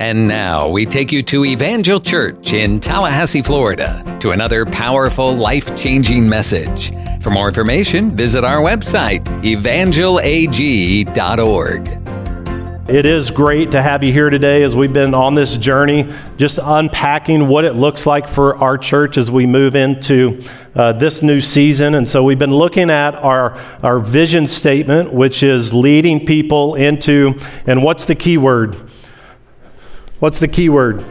And now we take you to Evangel Church in Tallahassee, Florida, to another powerful, life changing message. For more information, visit our website, evangelag.org. It is great to have you here today as we've been on this journey, just unpacking what it looks like for our church as we move into uh, this new season. And so we've been looking at our, our vision statement, which is leading people into, and what's the key word? What's the key word?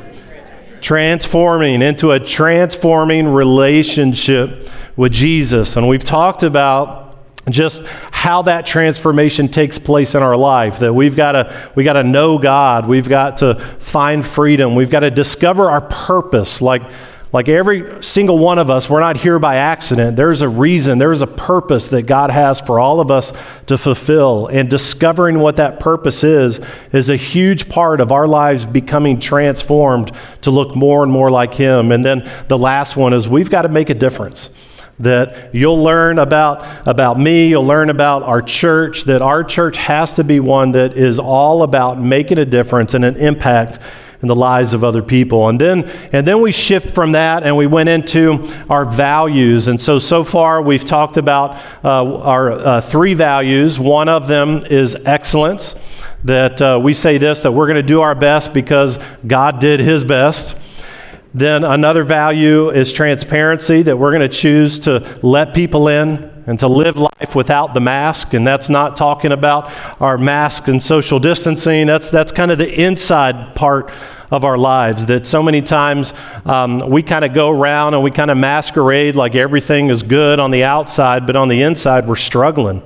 Transforming into a transforming relationship with Jesus. And we've talked about just how that transformation takes place in our life that we've got to we got to know God we've got to find freedom we've got to discover our purpose like like every single one of us, we're not here by accident. There's a reason, there's a purpose that God has for all of us to fulfill. And discovering what that purpose is, is a huge part of our lives becoming transformed to look more and more like Him. And then the last one is we've got to make a difference that you'll learn about about me you'll learn about our church that our church has to be one that is all about making a difference and an impact in the lives of other people. And then, and then we shift from that and we went into our values. And so, so far we've talked about uh, our uh, three values. One of them is excellence, that uh, we say this, that we're going to do our best because God did his best. Then another value is transparency, that we're going to choose to let people in and to live life without the mask. And that's not talking about our mask and social distancing. That's, that's kind of the inside part of our lives. That so many times um, we kind of go around and we kind of masquerade like everything is good on the outside, but on the inside we're struggling.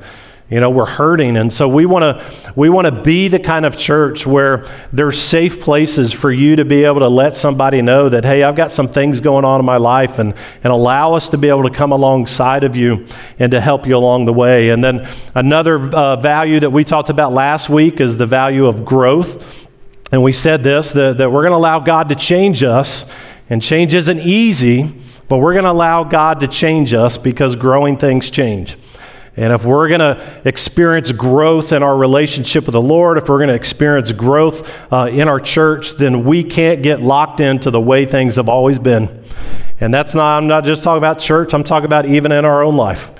You know, we're hurting. And so we want to we want to be the kind of church where there's safe places for you to be able to let somebody know that, hey, I've got some things going on in my life and, and allow us to be able to come alongside of you and to help you along the way. And then another uh, value that we talked about last week is the value of growth. And we said this that, that we're going to allow God to change us. And change isn't easy, but we're going to allow God to change us because growing things change. And if we're going to experience growth in our relationship with the Lord, if we're going to experience growth uh, in our church, then we can't get locked into the way things have always been. And that's not, I'm not just talking about church, I'm talking about even in our own life.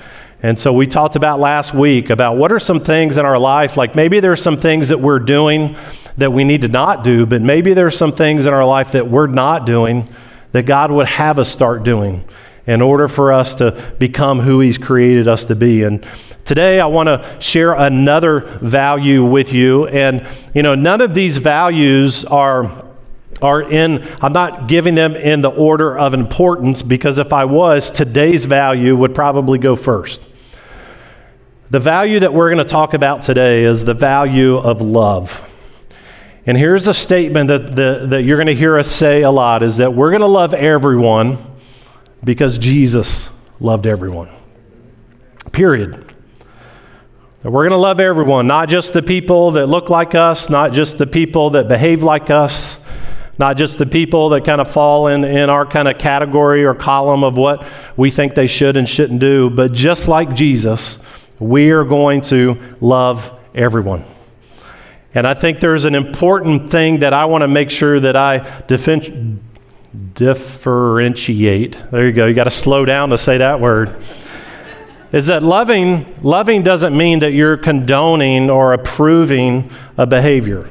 And so we talked about last week about what are some things in our life, like maybe there's some things that we're doing that we need to not do, but maybe there's some things in our life that we're not doing that God would have us start doing in order for us to become who He's created us to be. And today I want to share another value with you. And, you know, none of these values are. Are in, I'm not giving them in the order of importance because if I was, today's value would probably go first. The value that we're going to talk about today is the value of love. And here's a statement that, that, that you're going to hear us say a lot is that we're going to love everyone because Jesus loved everyone. Period. we're going to love everyone, not just the people that look like us, not just the people that behave like us, not just the people that kind of fall in, in our kind of category or column of what we think they should and shouldn't do, but just like Jesus, we are going to love everyone. And I think there's an important thing that I want to make sure that I defend differentiate. There you go. You got to slow down to say that word. Is that loving loving doesn't mean that you're condoning or approving a behavior.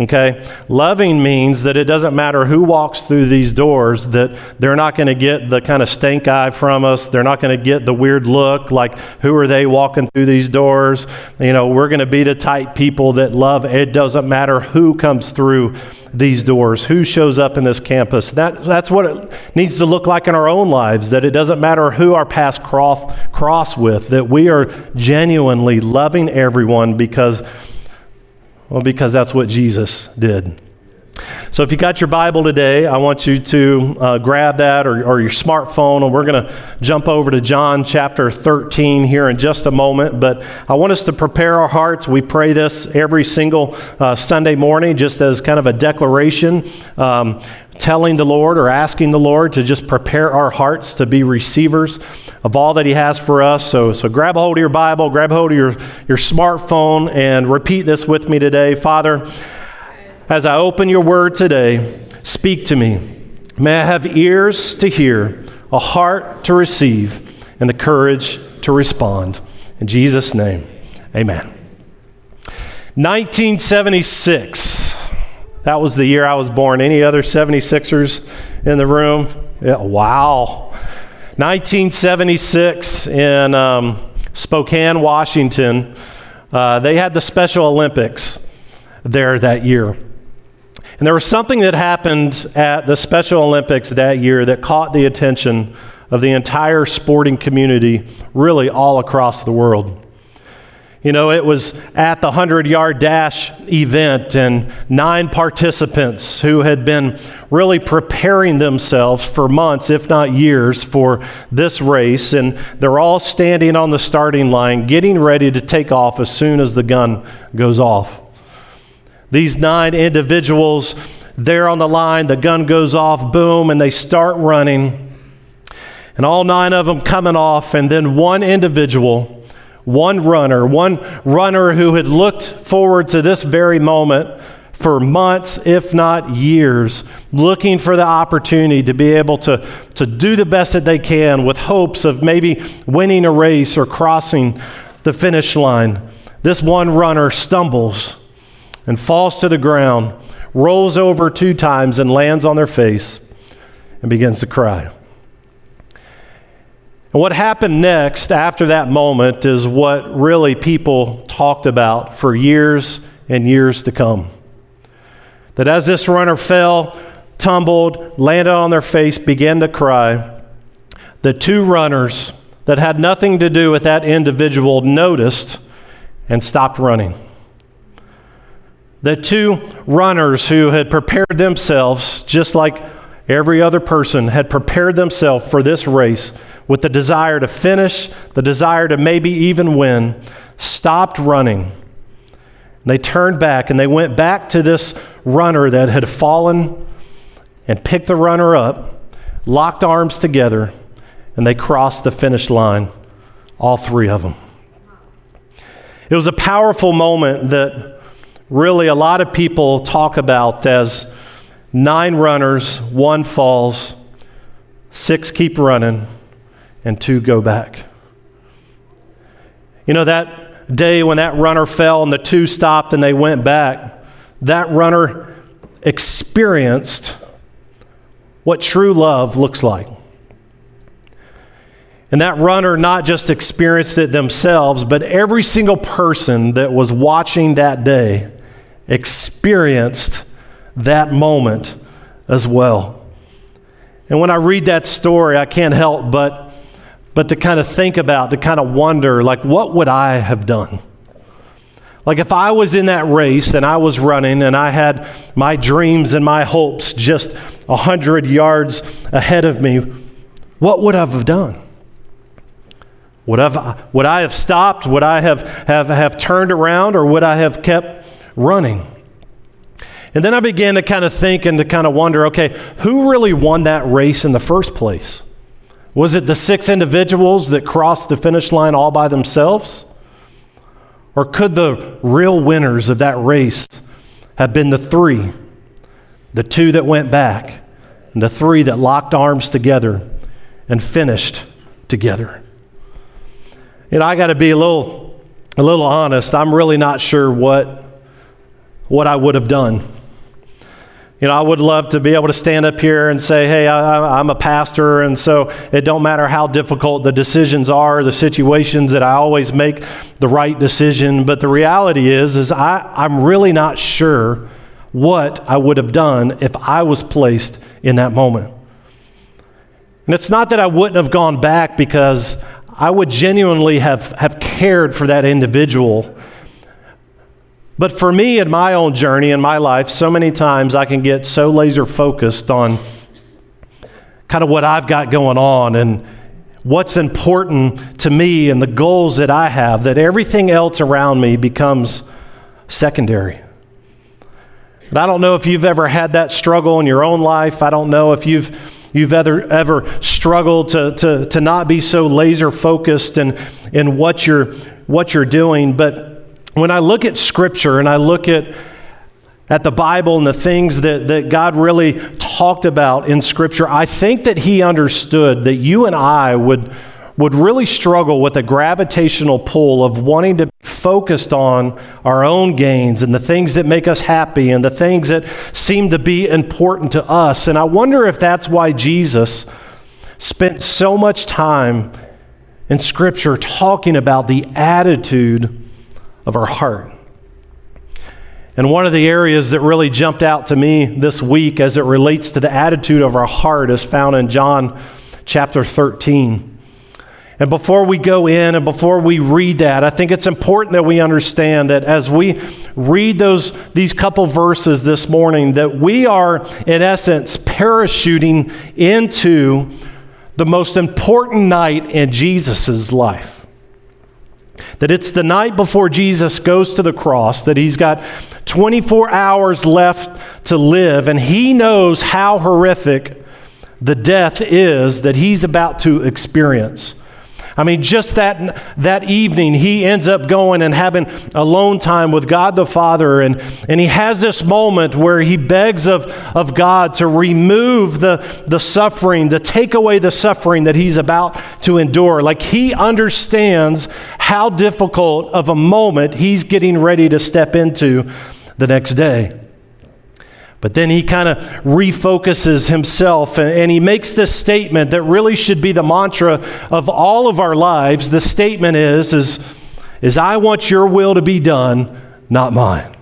Okay? Loving means that it doesn't matter who walks through these doors, that they're not going to get the kind of stink eye from us. They're not going to get the weird look like, who are they walking through these doors? You know, we're going to be the type people that love. It doesn't matter who comes through these doors, who shows up in this campus. That, that's what it needs to look like in our own lives, that it doesn't matter who our paths cross, cross with, that we are genuinely loving everyone because, well, because that's what Jesus did. So, if you got your Bible today, I want you to uh, grab that or, or, your smartphone, and we're going to jump over to John chapter 13 here in just a moment. But I want us to prepare our hearts. We pray this every single uh, Sunday morning, just as kind of a declaration, um, telling the Lord or asking the Lord to just prepare our hearts to be receivers of all that He has for us. So, so grab a hold of your Bible, grab a hold of your, your smartphone, and repeat this with me today Father, as I open your word today, speak to me. May I have ears to hear, a heart to receive, and the courage to respond. In Jesus' name, amen. 1976. That was the year I was born. Any other 76ers in the room? Yeah, wow. 1976 in um, Spokane, Washington. Uh, they had the Special Olympics there that year. And there was something that happened at the Special Olympics that year that caught the attention of the entire sporting community, really all across the world. You know, it was at the 100 yard dash event, and nine participants who had been really preparing themselves for months, if not years, for this race. And they're all standing on the starting line, getting ready to take off as soon as the gun goes off. These nine individuals, they're on the line, the gun goes off, boom, and they start running. And all nine of them coming off, and then one individual one runner, one runner who had looked forward to this very moment for months, if not years, looking for the opportunity to be able to, to do the best that they can with hopes of maybe winning a race or crossing the finish line. This one runner stumbles and falls to the ground, rolls over two times, and lands on their face and begins to cry. And what happened next after that moment is what really people talked about for years and years to come. That as this runner fell, tumbled, landed on their face, began to cry, the two runners that had nothing to do with that individual noticed and stopped running. The two runners who had prepared themselves, just like every other person, had prepared themselves for this race with the desire to finish, the desire to maybe even win, stopped running. They turned back and they went back to this runner that had fallen and picked the runner up, locked arms together, and they crossed the finish line, all three of them. It was a powerful moment that really a lot of people talk about as nine runners, one falls, six keep running, and two go back. You know, that day when that runner fell and the two stopped and they went back, that runner experienced what true love looks like. And that runner not just experienced it themselves, but every single person that was watching that day experienced that moment as well. And when I read that story, I can't help but but to kind of think about, to kind of wonder, like, what would I have done? Like, if I was in that race and I was running and I had my dreams and my hopes just 100 yards ahead of me, what would I have done? Would, have, would I have stopped? Would I have, have, have turned around? Or would I have kept running? And then I began to kind of think and to kind of wonder okay, who really won that race in the first place? Was it the six individuals that crossed the finish line all by themselves? Or could the real winners of that race have been the three? The two that went back, and the three that locked arms together and finished together. And I got to be a little, a little honest. I'm really not sure what, what I would have done you know, I would love to be able to stand up here and say, hey, I, am a pastor, and so it don't matter how difficult the decisions are, the situations that I always make the right decision. But the reality is, is I, I'm really not sure what I would have done if I was placed in that moment. And it's not that I wouldn't have gone back because I would genuinely have, have cared for that individual but for me in my own journey in my life, so many times I can get so laser focused on kind of what I've got going on and what's important to me and the goals that I have that everything else around me becomes secondary. And I don't know if you've ever had that struggle in your own life. I don't know if you've you've ever ever struggled to, to, to not be so laser focused in, in what you're what you're doing, but when I look at Scripture and I look at at the Bible and the things that, that God really talked about in Scripture, I think that he understood that you and I would, would really struggle with a gravitational pull of wanting to be focused on our own gains and the things that make us happy and the things that seem to be important to us. And I wonder if that's why Jesus spent so much time in Scripture talking about the attitude of our heart. And one of the areas that really jumped out to me this week as it relates to the attitude of our heart is found in John chapter 13. And before we go in and before we read that, I think it's important that we understand that as we read those these couple verses this morning that we are in essence parachuting into the most important night in Jesus' life. That it's the night before Jesus goes to the cross, that he's got 24 hours left to live, and he knows how horrific the death is that he's about to experience. I mean, just that, that evening, he ends up going and having alone time with God the Father. And, and he has this moment where he begs of, of God to remove the, the suffering, to take away the suffering that he's about to endure. Like he understands how difficult of a moment he's getting ready to step into the next day. But then he kind of refocuses himself and, and, he makes this statement that really should be the mantra of all of our lives. The statement is, is, is I want your will to be done, not mine.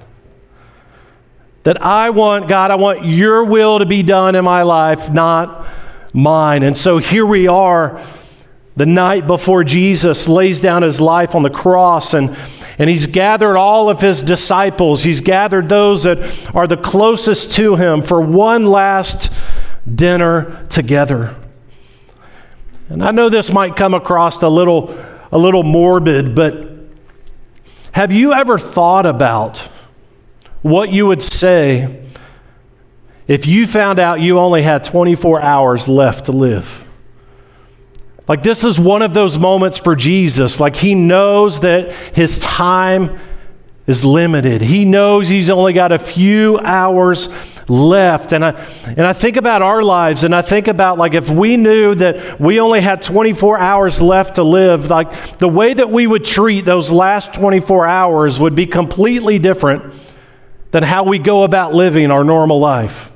That I want, God, I want your will to be done in my life, not mine. And so here we are, the night before Jesus lays down his life on the cross and and he's gathered all of his disciples. He's gathered those that are the closest to him for one last dinner together. And I know this might come across a little, a little morbid, but have you ever thought about what you would say if you found out you only had 24 hours left to live? Like, this is one of those moments for Jesus. Like, he knows that his time is limited. He knows he's only got a few hours left. And I, and I think about our lives, and I think about, like, if we knew that we only had 24 hours left to live, like, the way that we would treat those last 24 hours would be completely different than how we go about living our normal life.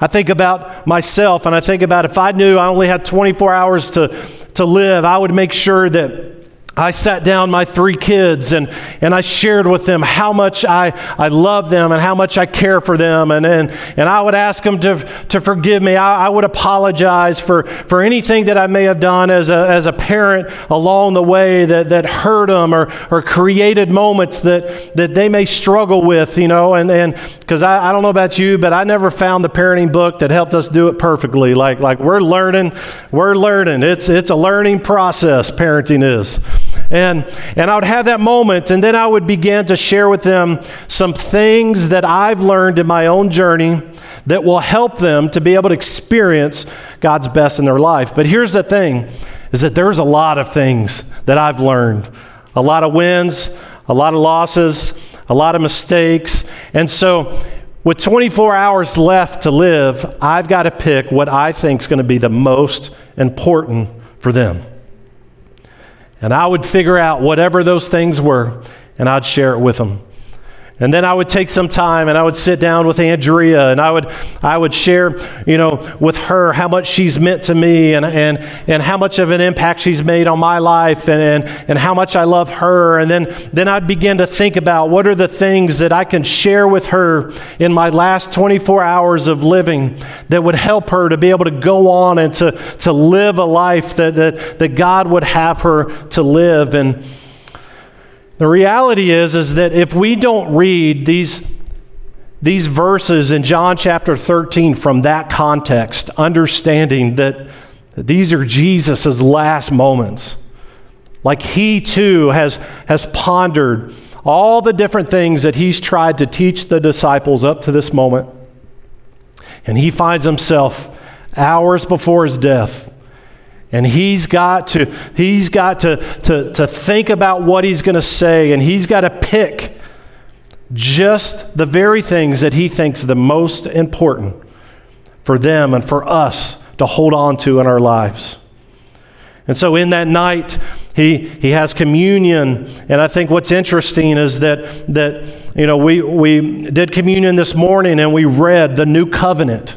I think about myself and I think about if I knew I only had 24 hours to, to live, I would make sure that I sat down my three kids and, and I shared with them how much I, I love them and how much I care for them. And, and, and I would ask them to, to forgive me. I, I would apologize for, for anything that I may have done as a, as a parent along the way that, that hurt them or, or created moments that, that they may struggle with, you know. And because I, I don't know about you, but I never found the parenting book that helped us do it perfectly. Like, like we're learning, we're learning. It's, it's a learning process, parenting is. And, and I would have that moment, and then I would begin to share with them some things that I've learned in my own journey that will help them to be able to experience God's best in their life. But here's the thing is that there's a lot of things that I've learned. A lot of wins, a lot of losses, a lot of mistakes. And so with 24 hours left to live, I've got to pick what I think is going to be the most important for them. And I would figure out whatever those things were, and I'd share it with them. And then I would take some time and I would sit down with Andrea and I would, I would share, you know, with her how much she's meant to me and, and, and how much of an impact she's made on my life and, and, and how much I love her. And then, then I'd begin to think about what are the things that I can share with her in my last 24 hours of living that would help her to be able to go on and to, to live a life that, that, that God would have her to live. And, the reality is, is that if we don't read these, these verses in John chapter 13 from that context, understanding that these are Jesus' last moments, like he too has, has pondered all the different things that he's tried to teach the disciples up to this moment. And he finds himself hours before his death and he's got to, he's got to, to, to think about what he's going to say, and he's got to pick just the very things that he thinks the most important for them and for us to hold on to in our lives. And so in that night, he, he has communion. And I think what's interesting is that, that you know, we, we did communion this morning and we read the new covenant.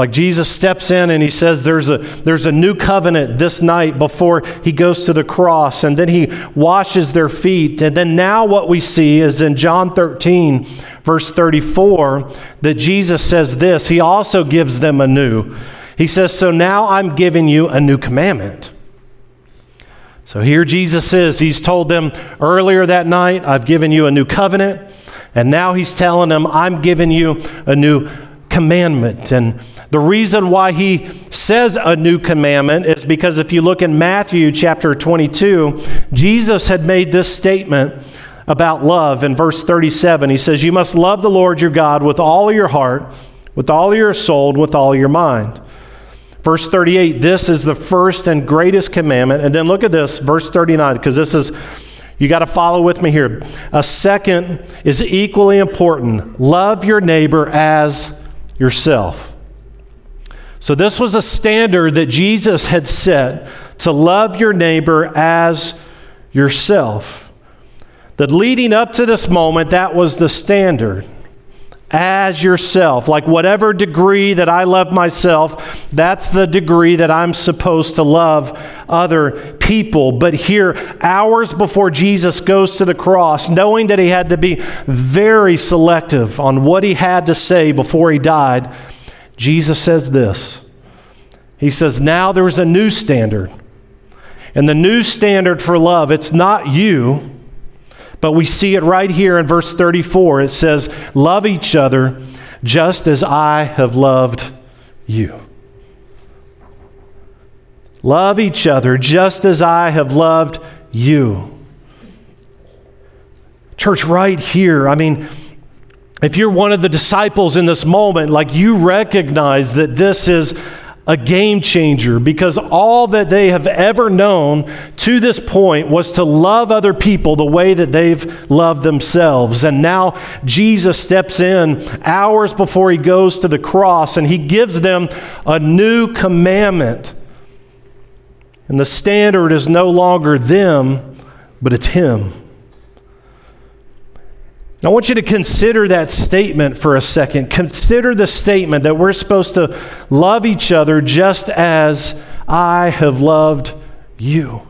Like Jesus steps in and he says, there's a, there's a new covenant this night before he goes to the cross. And then he washes their feet. And then now what we see is in John 13, verse 34, that Jesus says this. He also gives them a new. He says, So now I'm giving you a new commandment. So here Jesus is. He's told them earlier that night, I've given you a new covenant. And now he's telling them, I'm giving you a new commandment. And the reason why he says a new commandment is because if you look in Matthew chapter 22, Jesus had made this statement about love in verse 37. He says, You must love the Lord your God with all your heart, with all your soul, with all your mind. Verse 38, this is the first and greatest commandment. And then look at this, verse 39, because this is, you got to follow with me here. A second is equally important love your neighbor as yourself. So, this was a standard that Jesus had set to love your neighbor as yourself. That leading up to this moment, that was the standard. As yourself. Like whatever degree that I love myself, that's the degree that I'm supposed to love other people. But here, hours before Jesus goes to the cross, knowing that he had to be very selective on what he had to say before he died, Jesus says this He says, Now there's a new standard. And the new standard for love, it's not you, but we see it right here in verse 34. It says, Love each other just as I have loved you. Love each other just as I have loved you. Church, right here, I mean, if you're one of the disciples in this moment, like you recognize that this is a game changer because all that they have ever known to this point was to love other people the way that they've loved themselves. And now Jesus steps in hours before he goes to the cross and he gives them a new commandment. And the standard is no longer them, but it's him. I want you to consider that statement for a second. Consider the statement that we're supposed to love each other just as I have loved you.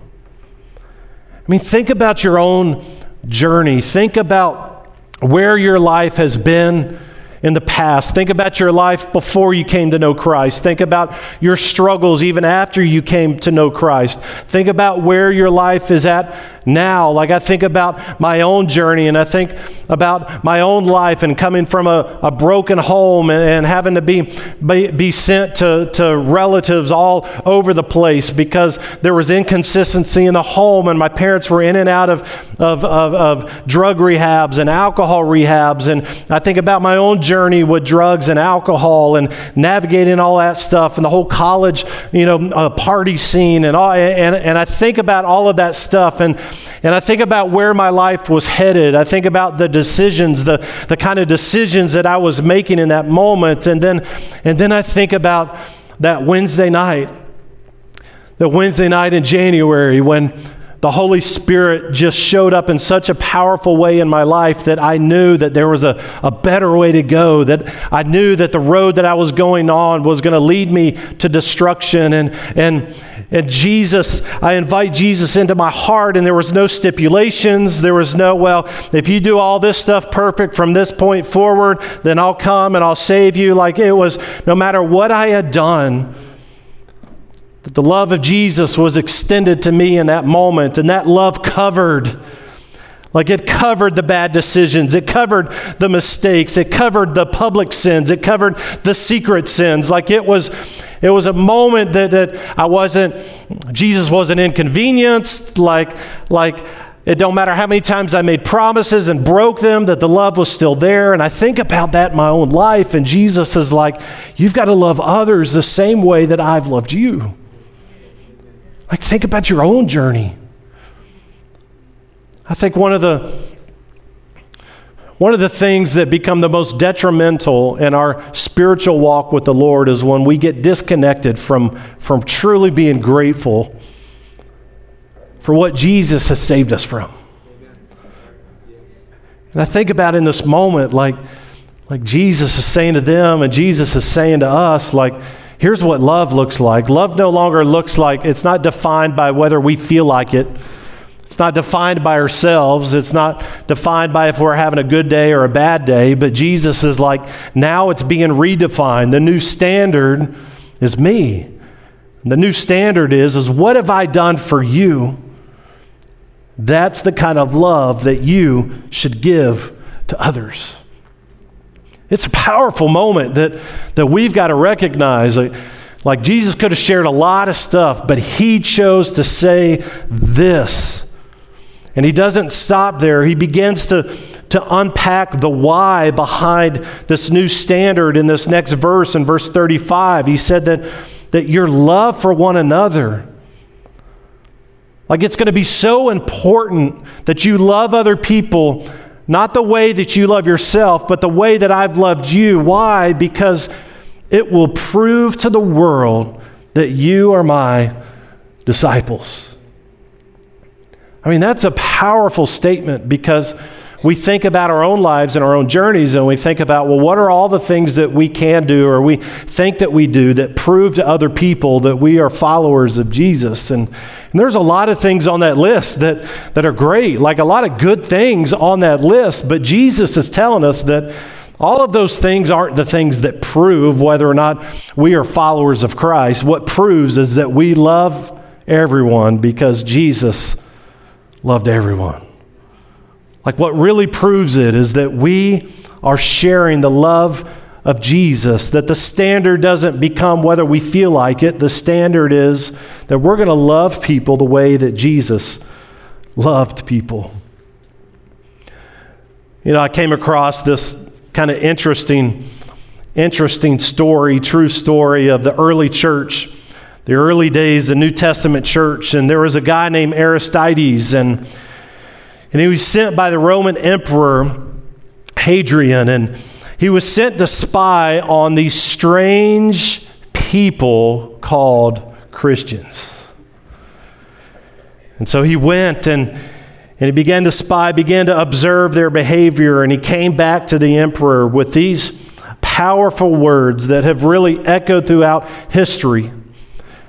I mean, think about your own journey. Think about where your life has been in the past. Think about your life before you came to know Christ. Think about your struggles even after you came to know Christ. Think about where your life is at now. Like I think about my own journey and I think about my own life and coming from a, a broken home and, and having to be, be, be, sent to, to relatives all over the place because there was inconsistency in the home and my parents were in and out of, of, of, of drug rehabs and alcohol rehabs. And I think about my own journey with drugs and alcohol and navigating all that stuff and the whole college, you know, uh, party scene and all. And, and I think about all of that stuff and and I think about where my life was headed. I think about the decisions, the, the kind of decisions that I was making in that moment. And then, and then I think about that Wednesday night, the Wednesday night in January when the Holy Spirit just showed up in such a powerful way in my life that I knew that there was a, a better way to go, that I knew that the road that I was going on was going to lead me to destruction. And, and, and Jesus, I invite Jesus into my heart, and there was no stipulations. There was no, well, if you do all this stuff perfect from this point forward, then I'll come and I'll save you. Like it was, no matter what I had done, that the love of Jesus was extended to me in that moment, and that love covered. Like it covered the bad decisions, it covered the mistakes, it covered the public sins, it covered the secret sins. Like it was, it was a moment that, that I wasn't, Jesus wasn't inconvenienced. Like, like it don't matter how many times I made promises and broke them, that the love was still there. And I think about that in my own life, and Jesus is like, You've got to love others the same way that I've loved you. Like, think about your own journey. I think one of the one of the things that become the most detrimental in our spiritual walk with the Lord is when we get disconnected from, from truly being grateful for what Jesus has saved us from. And I think about in this moment, like, like Jesus is saying to them, and Jesus is saying to us, like, here's what love looks like. Love no longer looks like, it's not defined by whether we feel like it. It's not defined by ourselves. It's not defined by if we're having a good day or a bad day. But Jesus is like, now it's being redefined. The new standard is me. The new standard is, is what have I done for you? That's the kind of love that you should give to others. It's a powerful moment that, that we've got to recognize. Like, like Jesus could have shared a lot of stuff, but he chose to say this. And he doesn't stop there. He begins to, to unpack the why behind this new standard in this next verse, in verse 35. He said that, that your love for one another like it's going to be so important that you love other people, not the way that you love yourself, but the way that I've loved you. Why? Because it will prove to the world that you are my disciples. I mean, that's a powerful statement because we think about our own lives and our own journeys and we think about, well, what are all the things that we can do or we think that we do that prove to other people that we are followers of Jesus? And, and there's a lot of things on that list that, that are great, like a lot of good things on that list, but Jesus is telling us that. All of those things aren't the things that prove whether or not we are followers of Christ. What proves is that we love everyone because Jesus loved everyone. Like, what really proves it is that we are sharing the love of Jesus, that the standard doesn't become whether we feel like it. The standard is that we're going to love people the way that Jesus loved people. You know, I came across this kind of interesting, interesting story, true story of the early church, the early days, the New Testament church. And there was a guy named Aristides, and and he was sent by the Roman Emperor Hadrian, and he was sent to spy on these strange people called Christians. And so he went and, and he began to spy, began to observe their behavior, and he came back to the emperor with these powerful words that have really echoed throughout history.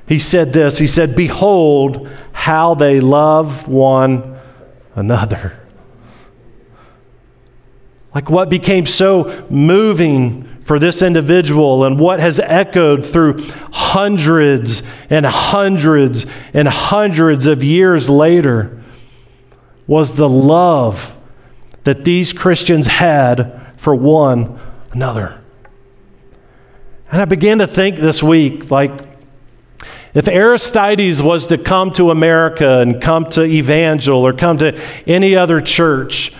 He said this He said, Behold how they love one another. Like what became so moving for this individual and what has echoed through hundreds and hundreds and hundreds of years later was the love that these Christians had for one another. And I began to think this week, like, if Aristides was to come to America and come to Evangel or come to any other church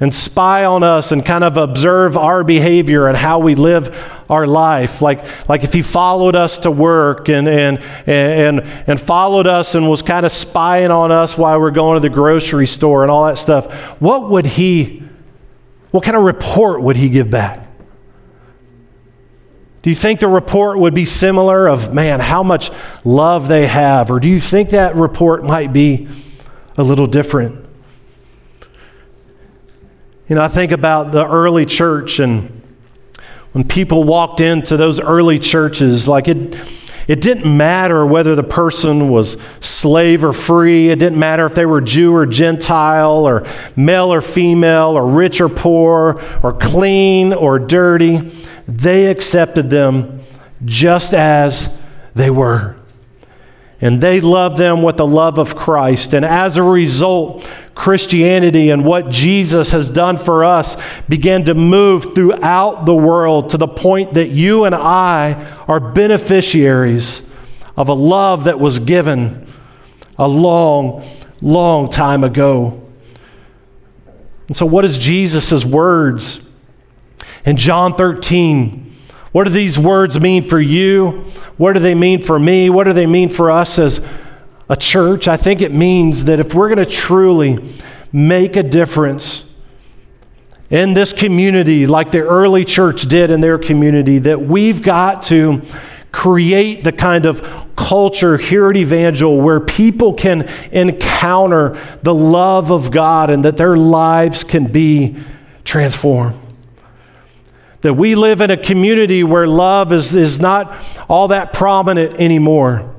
and spy on us and kind of observe our behavior and how we live our life, like, like if he followed us to work and, and, and, and followed us and was kind of spying on us while we're going to the grocery store and all that stuff, what would he, what kind of report would he give back? Do you think the report would be similar of, man, how much love they have? Or do you think that report might be a little different? You know, I think about the early church and when people walked into those early churches, like it, it didn't matter whether the person was slave or free. It didn't matter if they were Jew or Gentile or male or female or rich or poor or clean or dirty they accepted them just as they were. And they loved them with the love of Christ. And as a result, Christianity and what Jesus has done for us began to move throughout the world to the point that you and I are beneficiaries of a love that was given a long, long time ago. And so, what is Jesus' words? In John 13, what do these words mean for you? What do they mean for me? What do they mean for us as a church? I think it means that if we're going to truly make a difference in this community, like the early church did in their community, that we've got to create the kind of culture here at Evangel where people can encounter the love of God and that their lives can be transformed. That we live in a community where love is, is not all that prominent anymore.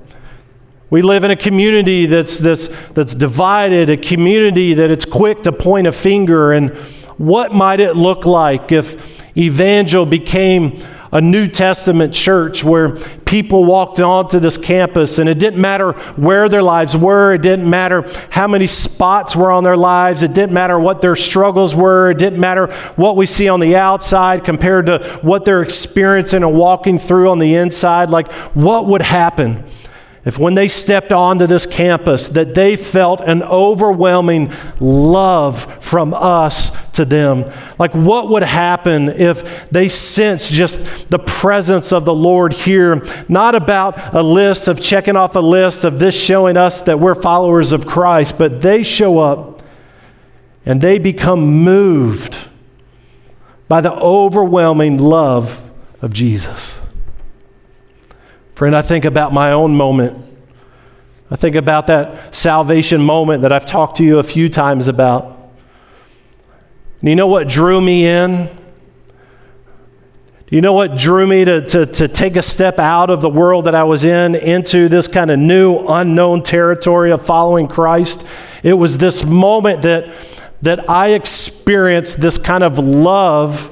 We live in a community that's, that's, that's divided, a community that it's quick to point a finger. And what might it look like if Evangel became a New Testament church where people walked onto this campus and it didn't matter where their lives were, it didn't matter how many spots were on their lives, it didn't matter what their struggles were, it didn't matter what we see on the outside compared to what they're experiencing and walking through on the inside. Like, what would happen? If when they stepped onto this campus that they felt an overwhelming love from us to them. Like what would happen if they sense just the presence of the lord here? Not about a list of checking off a list of this showing us that we're followers of christ but they show up and they become moved by the overwhelming love of jesus Friend, I think about my own moment. I think about that salvation moment that I've talked to you a few times about. And you know what drew me in? Do you know what drew me to, to, to take a step out of the world that I was in into this kind of new, unknown territory of following Christ? It was this moment that, that I experienced this kind of love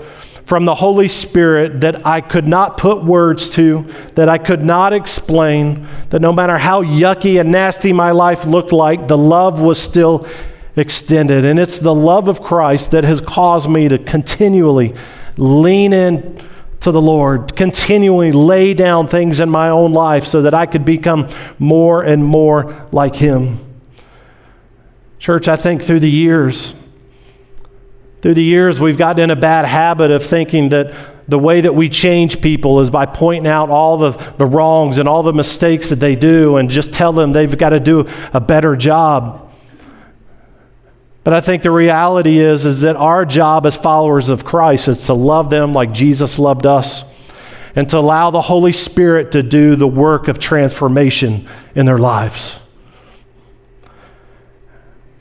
from the Holy Spirit that I could not put words to, that I could not explain, that no matter how yucky and nasty my life looked like, the love was still extended. And it's the love of Christ that has caused me to continually lean in to the Lord, continually lay down things in my own life so that I could become more and more like Him. Church, I think through the years, through the years, we've gotten in a bad habit of thinking that the way that we change people is by pointing out all the, the wrongs and all the mistakes that they do and just tell them they've got to do a better job. But I think the reality is, is that our job as followers of Christ is to love them like Jesus loved us and to allow the Holy Spirit to do the work of transformation in their lives.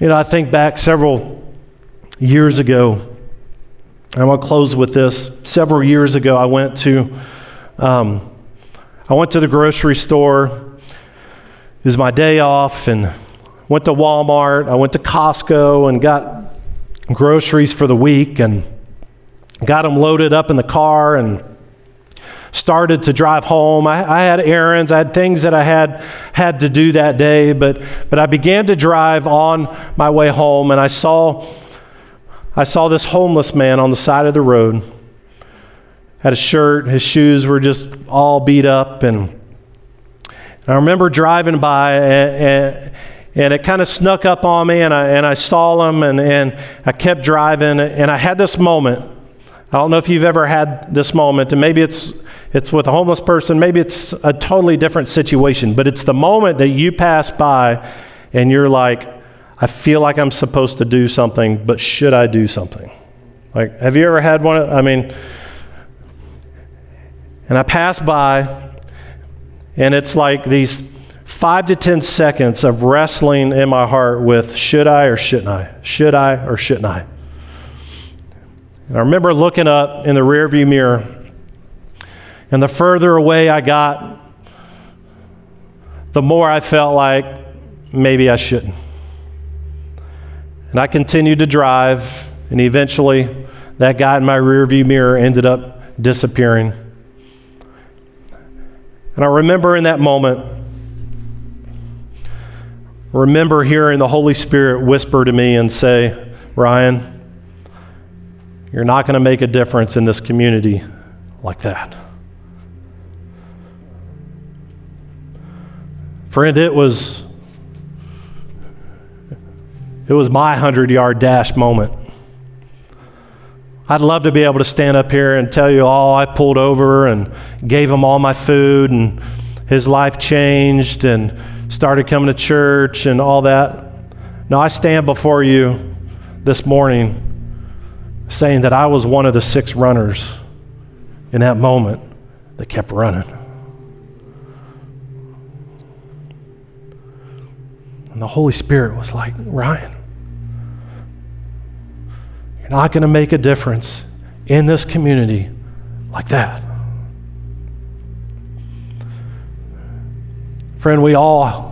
You know, I think back several years ago. I want to close with this. Several years ago, I went to um, I went to the grocery store. It was my day off, and went to Walmart. I went to Costco and got groceries for the week, and got them loaded up in the car, and started to drive home. I, I, had errands, I had things that I had had to do that day, but but I began to drive on my way home, and I saw I saw this homeless man on the side of the road. Had a shirt, his shoes were just all beat up. And I remember driving by, and, and it kind of snuck up on me, and I, and I saw him, and, and I kept driving, and I had this moment. I don't know if you've ever had this moment, and maybe it's, it's with a homeless person, maybe it's a totally different situation, but it's the moment that you pass by and you're like, I feel like I'm supposed to do something, but should I do something? Like, have you ever had one? I mean, and I pass by, and it's like these five to 10 seconds of wrestling in my heart with should I or shouldn't I? Should I or shouldn't I? And I remember looking up in the rearview mirror, and the further away I got, the more I felt like maybe I shouldn't. And I continued to drive, and eventually that guy in my rearview mirror ended up disappearing. And I remember in that moment, remember hearing the Holy Spirit whisper to me and say, Ryan, you're not going to make a difference in this community like that. Friend, it was it was my 100 yard dash moment. I'd love to be able to stand up here and tell you all I pulled over and gave him all my food and his life changed and started coming to church and all that. No, I stand before you this morning saying that I was one of the six runners in that moment that kept running. And the Holy Spirit was like, Ryan, not going to make a difference in this community like that. Friend, we all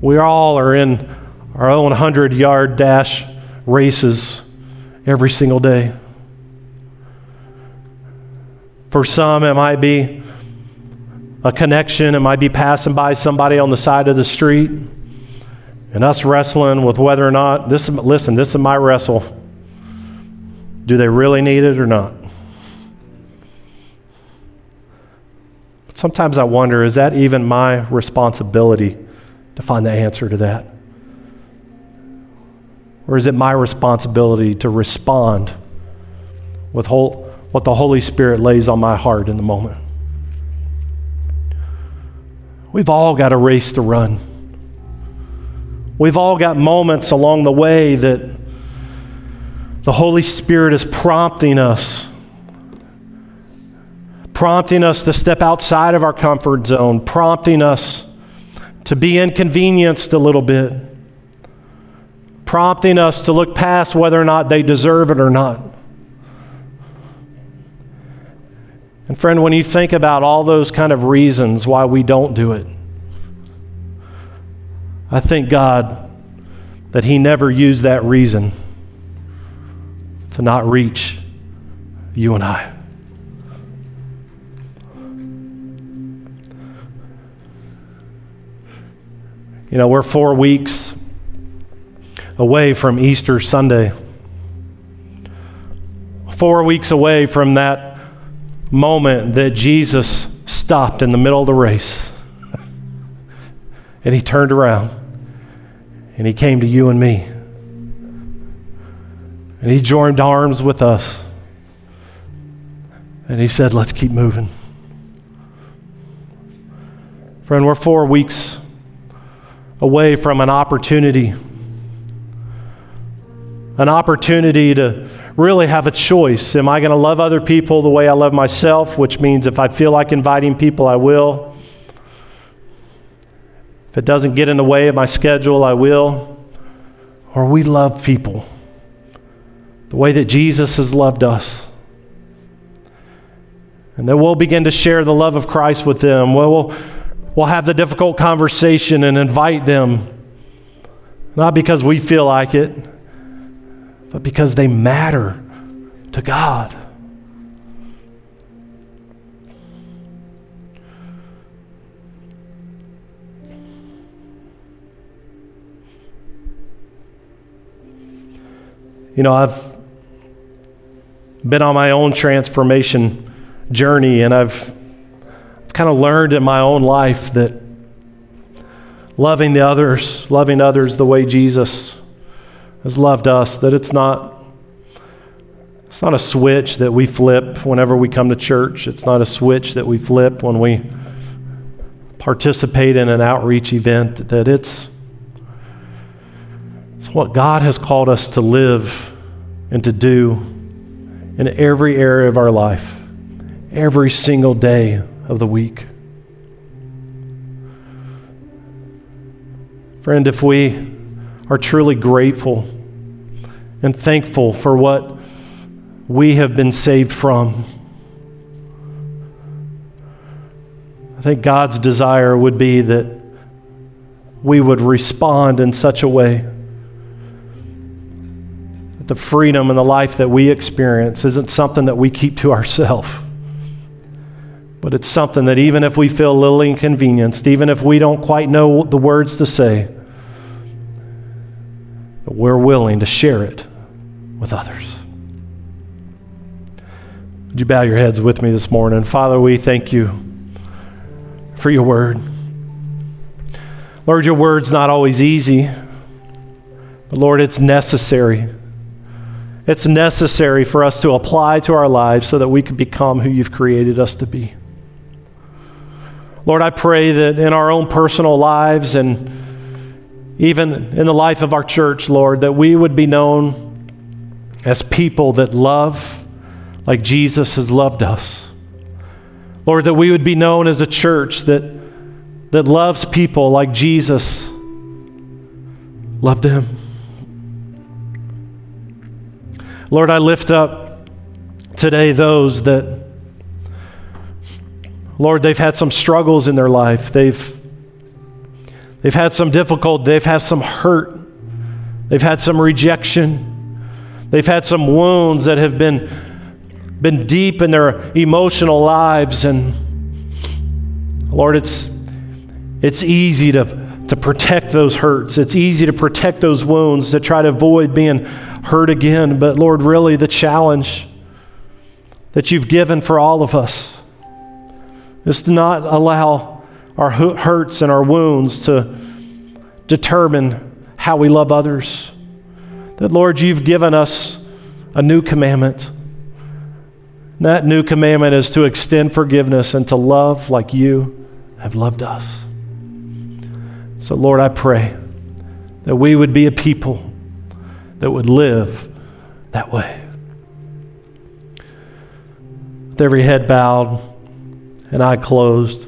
we all are in our own 100 yard dash races every single day. For some, it might be a connection, it might be passing by somebody on the side of the street, and us wrestling with whether or not this is, listen, this is my wrestle. Do they really need it or not? But sometimes I wonder is that even my responsibility to find the answer to that? Or is it my responsibility to respond with whole, what the Holy Spirit lays on my heart in the moment? We've all got a race to run. We've all got moments along the way that the Holy Spirit is prompting us, prompting us to step outside of our comfort zone, prompting us to be inconvenienced a little bit prompting us to look past whether or not they deserve it or not. And, friend, when you think about all those kind of reasons why we don't do it, I thank God that He never used that reason to not reach you and I. You know, we're four weeks away from Easter Sunday. Four weeks away from that moment that Jesus stopped in the middle of the race. and he turned around and he came to you and me. And he joined arms with us. And he said, Let's keep moving. Friend, we're four weeks away from an opportunity an opportunity to really have a choice. Am I going to love other people the way I love myself? Which means if I feel like inviting people, I will. If it doesn't get in the way of my schedule, I will. Or we love people the way that Jesus has loved us. And then we'll begin to share the love of Christ with them. We'll, we'll have the difficult conversation and invite them, not because we feel like it, but because they matter to God. You know, I've been on my own transformation journey, and I've kind of learned in my own life that loving the others, loving others the way Jesus has loved us, that it's not it's not a switch that we flip whenever we come to church. It's not a switch that we flip when we participate in an outreach event, that it's, it's what God has called us to live and to do in every area of our life, every single day of the week. Friend, if we are truly grateful and thankful for what we have been saved from. I think God's desire would be that we would respond in such a way the freedom and the life that we experience isn't something that we keep to ourselves. But it's something that even if we feel a little inconvenienced, even if we don't quite know the words to say, we're willing to share it with others. Would you bow your heads with me this morning? Father, we thank you for your word. Lord, your word's not always easy, but Lord, it's necessary. It's necessary for us to apply to our lives so that we can become who you've created us to be. Lord, I pray that in our own personal lives and even in the life of our church, Lord, that we would be known as people that love like Jesus has loved us. Lord, that we would be known as a church that, that loves people like Jesus loved them. Lord, I lift up today those that, Lord, they've had some struggles in their life. They've, they've had some difficult, they've had some hurt, they've had some rejection, they've had some wounds that have been, been deep in their emotional lives. And Lord, it's, it's easy to, to protect those hurts. It's easy to protect those wounds, to try to avoid being hurt again. But Lord, really, the challenge that you've given for all of us is to not allow our hurts and our wounds to determine how we love others. That, Lord, you've given us a new commandment. That new commandment is to extend forgiveness and to love like you have loved us. So, Lord, I pray that we would be a people that would live that way. With every head bowed and eye closed,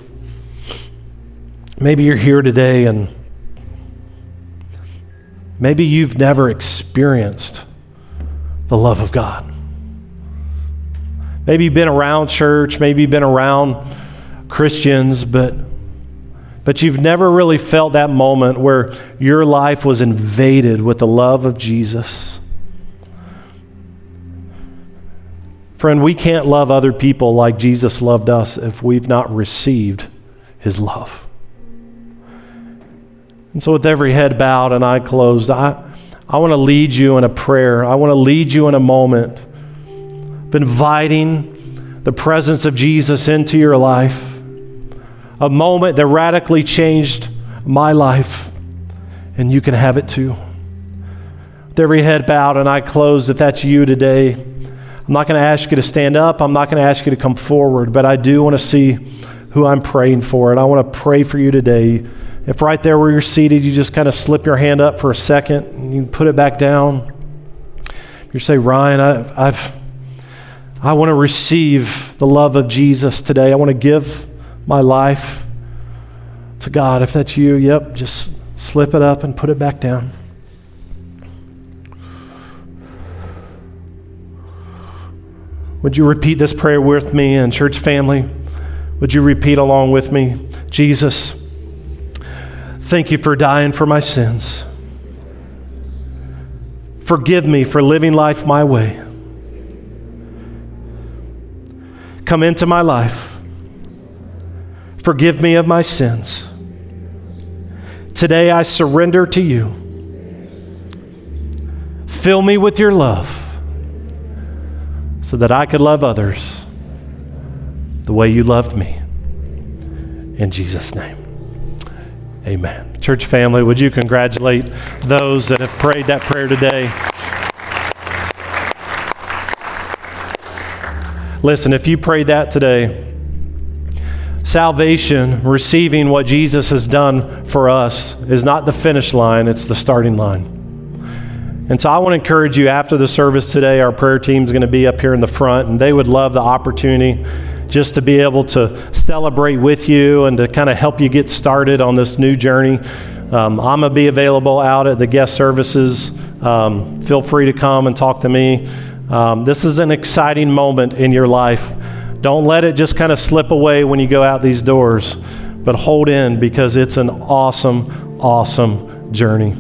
maybe you're here today and maybe you've never experienced the love of God. Maybe you've been around church, maybe you've been around Christians, but but you've never really felt that moment where your life was invaded with the love of Jesus. Friend, we can't love other people like Jesus loved us if we've not received his love. And so, with every head bowed and eye closed, I, I want to lead you in a prayer. I want to lead you in a moment of inviting the presence of Jesus into your life a moment that radically changed my life, and you can have it too. With every head bowed and eye closed, if that's you today, I'm not going to ask you to stand up. I'm not going to ask you to come forward, but I do want to see who I'm praying for, and I want to pray for you today. If right there where you're seated, you just kind of slip your hand up for a second and you put it back down. You say, Ryan, I, I've, I want to receive the love of Jesus today. I want to give my life to God. If that's you, yep, just slip it up and put it back down. Would you repeat this prayer with me and church family? Would you repeat along with me? Jesus, thank you for dying for my sins. Forgive me for living life my way. Come into my life Forgive me of my sins. Today I surrender to you. Fill me with your love so that I could love others the way you loved me. In Jesus' name, amen. Church family, would you congratulate those that have prayed that prayer today? Listen, if you prayed that today, salvation, receiving what Jesus has done for us, is not the finish line, it's the starting line. And so I want to encourage you after the service today, our prayer team is going to be up here in the front, and they would love the opportunity just to be able to celebrate with you and to kind of help you get started on this new journey. Um, I'm going to be available out at the guest services. Um, feel free to come and talk to me. Um, this is an exciting moment in your life. Don't let it just kind of slip away when you go out these doors, but hold in because it's an awesome, awesome journey.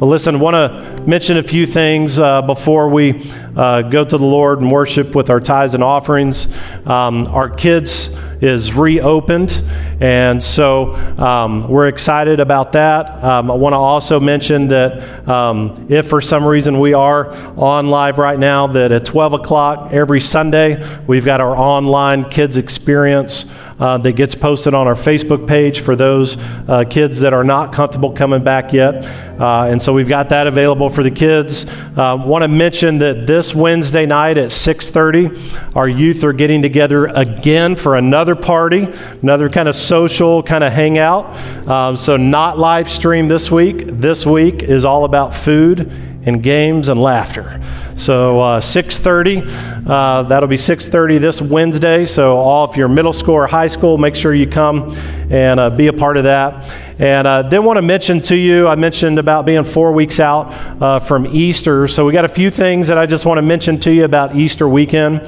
Well, listen, I want to mention a few things uh, before we uh, go to the Lord and worship with our tithes and offerings. Um, our kids is reopened, and so um, we're excited about that. Um, I want to also mention that um, if for some reason we are on live right now, that at 12 o'clock every Sunday, we've got our online kids experience uh, that gets posted on our Facebook page for those uh, kids that are not comfortable coming back yet. Uh, and so we've got that available for the kids. Uh, Want to mention that this Wednesday night at 6:30, our youth are getting together again for another party, another kind of social kind of hangout. Um, so not live stream this week. This week is all about food and games and laughter. So uh, 6:30, uh, that'll be 6:30 this Wednesday. So all if you're middle school or high school, make sure you come and uh, be a part of that. And uh, then want to mention to you, I mentioned about being four weeks out uh, from Easter. So we got a few things that I just want to mention to you about Easter weekend.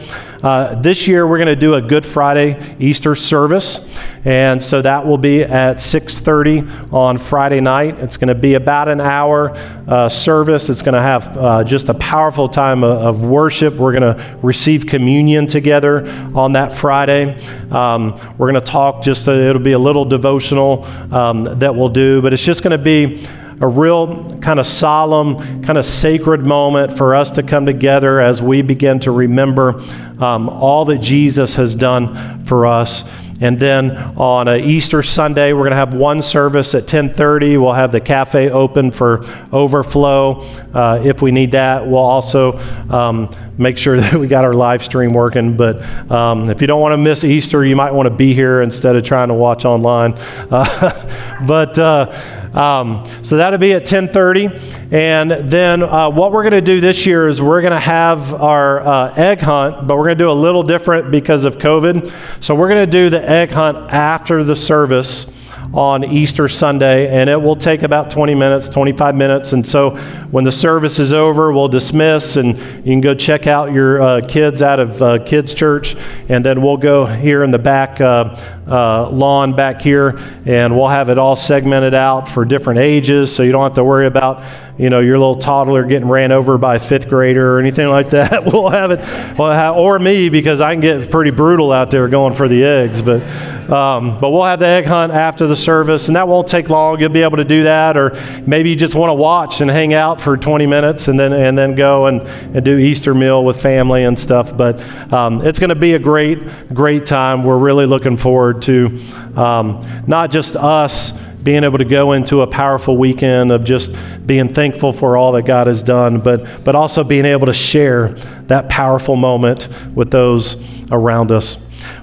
Uh, this year we're going to do a Good Friday Easter service, and so that will be at 6:30 on Friday night. It's going to be about an hour uh, service. It's going to have uh, just a powerful time of, of worship. We're going to receive communion together on that Friday. Um, we're going to talk just. A, it'll be a little devotional um, that we'll do, but it's just going to be a real kind of solemn, kind of sacred moment for us to come together as we begin to remember um, all that Jesus has done for us. And then on Easter Sunday, we're going to have one service at 10:30. We'll have the cafe open for overflow uh, if we need that. We'll also um, make sure that we got our live stream working. But um, if you don't want to miss Easter, you might want to be here instead of trying to watch online. Uh, but uh, um, so that'll be at 10:30, and then uh, what we're going to do this year is we're going to have our uh, egg hunt, but we're going to do a little different because of COVID. So we're going to do the egg hunt after the service on Easter Sunday, and it will take about 20 minutes, 25 minutes. And so when the service is over, we'll dismiss, and you can go check out your uh, kids out of uh, Kids Church, and then we'll go here in the back uh, uh, lawn back here, and we'll have it all segmented out for different ages, so you don't have to worry about you know your little toddler getting ran over by a fifth grader or anything like that. we'll have it, we'll have, or me because I can get pretty brutal out there going for the eggs. But um, but we'll have the egg hunt after the service, and that won't take long. You'll be able to do that, or maybe you just want to watch and hang out for 20 minutes, and then and then go and, and do Easter meal with family and stuff. But um, it's going to be a great great time. We're really looking forward to um, not just us being able to go into a powerful weekend of just being thankful for all that God has done, but, but also being able to share that powerful moment with those around us.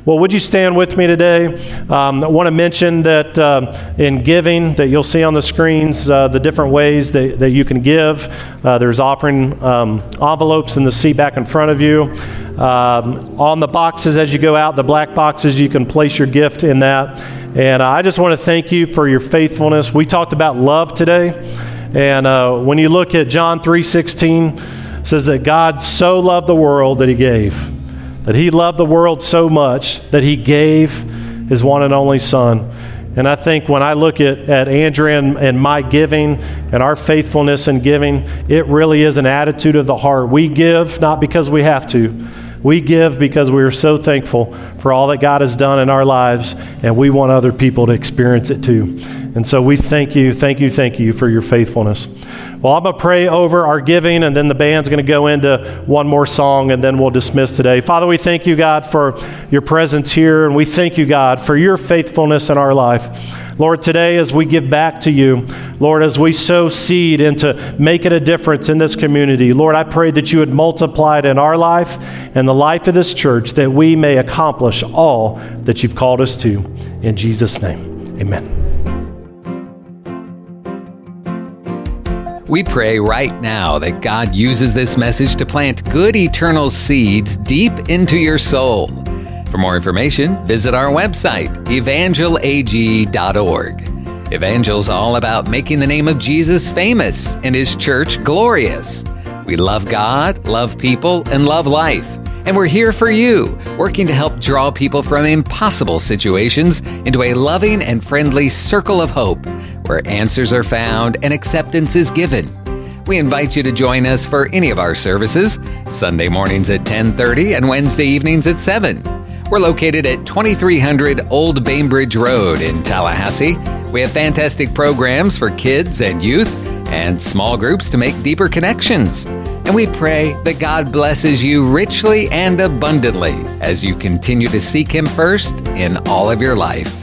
Well, would you stand with me today? Um, I want to mention that uh, in giving, that you'll see on the screens uh, the different ways that, that you can give. Uh, there's offering um, envelopes in the seat back in front of you. Um, on the boxes as you go out, the black boxes, you can place your gift in that. And I just want to thank you for your faithfulness. We talked about love today. And uh, when you look at John 3:16, says that God so loved the world that he gave. That he loved the world so much that he gave his one and only son. And I think when I look at, at Andrea and, and my giving and our faithfulness in giving, it really is an attitude of the heart. We give not because we have to, we give because we are so thankful for all that God has done in our lives, and we want other people to experience it too. And so we thank you, thank you, thank you for your faithfulness. Well, I'm going to pray over our giving, and then the band's going to go into one more song, and then we'll dismiss today. Father, we thank you, God, for your presence here, and we thank you, God, for your faithfulness in our life. Lord, today as we give back to you, Lord, as we sow seed into making a difference in this community, Lord, I pray that you would multiply it in our life and the life of this church that we may accomplish all that you've called us to. In Jesus' name, amen. We pray right now that God uses this message to plant good eternal seeds deep into your soul. For more information, visit our website, evangelag.org. Evangel's all about making the name of Jesus famous and his church glorious. We love God, love people, and love life. And we're here for you, working to help draw people from impossible situations into a loving and friendly circle of hope where answers are found and acceptance is given. We invite you to join us for any of our services, Sunday mornings at 10:30 and Wednesday evenings at 7. We're located at 2300 Old Bainbridge Road in Tallahassee. We have fantastic programs for kids and youth and small groups to make deeper connections. And we pray that God blesses you richly and abundantly as you continue to seek Him first in all of your life.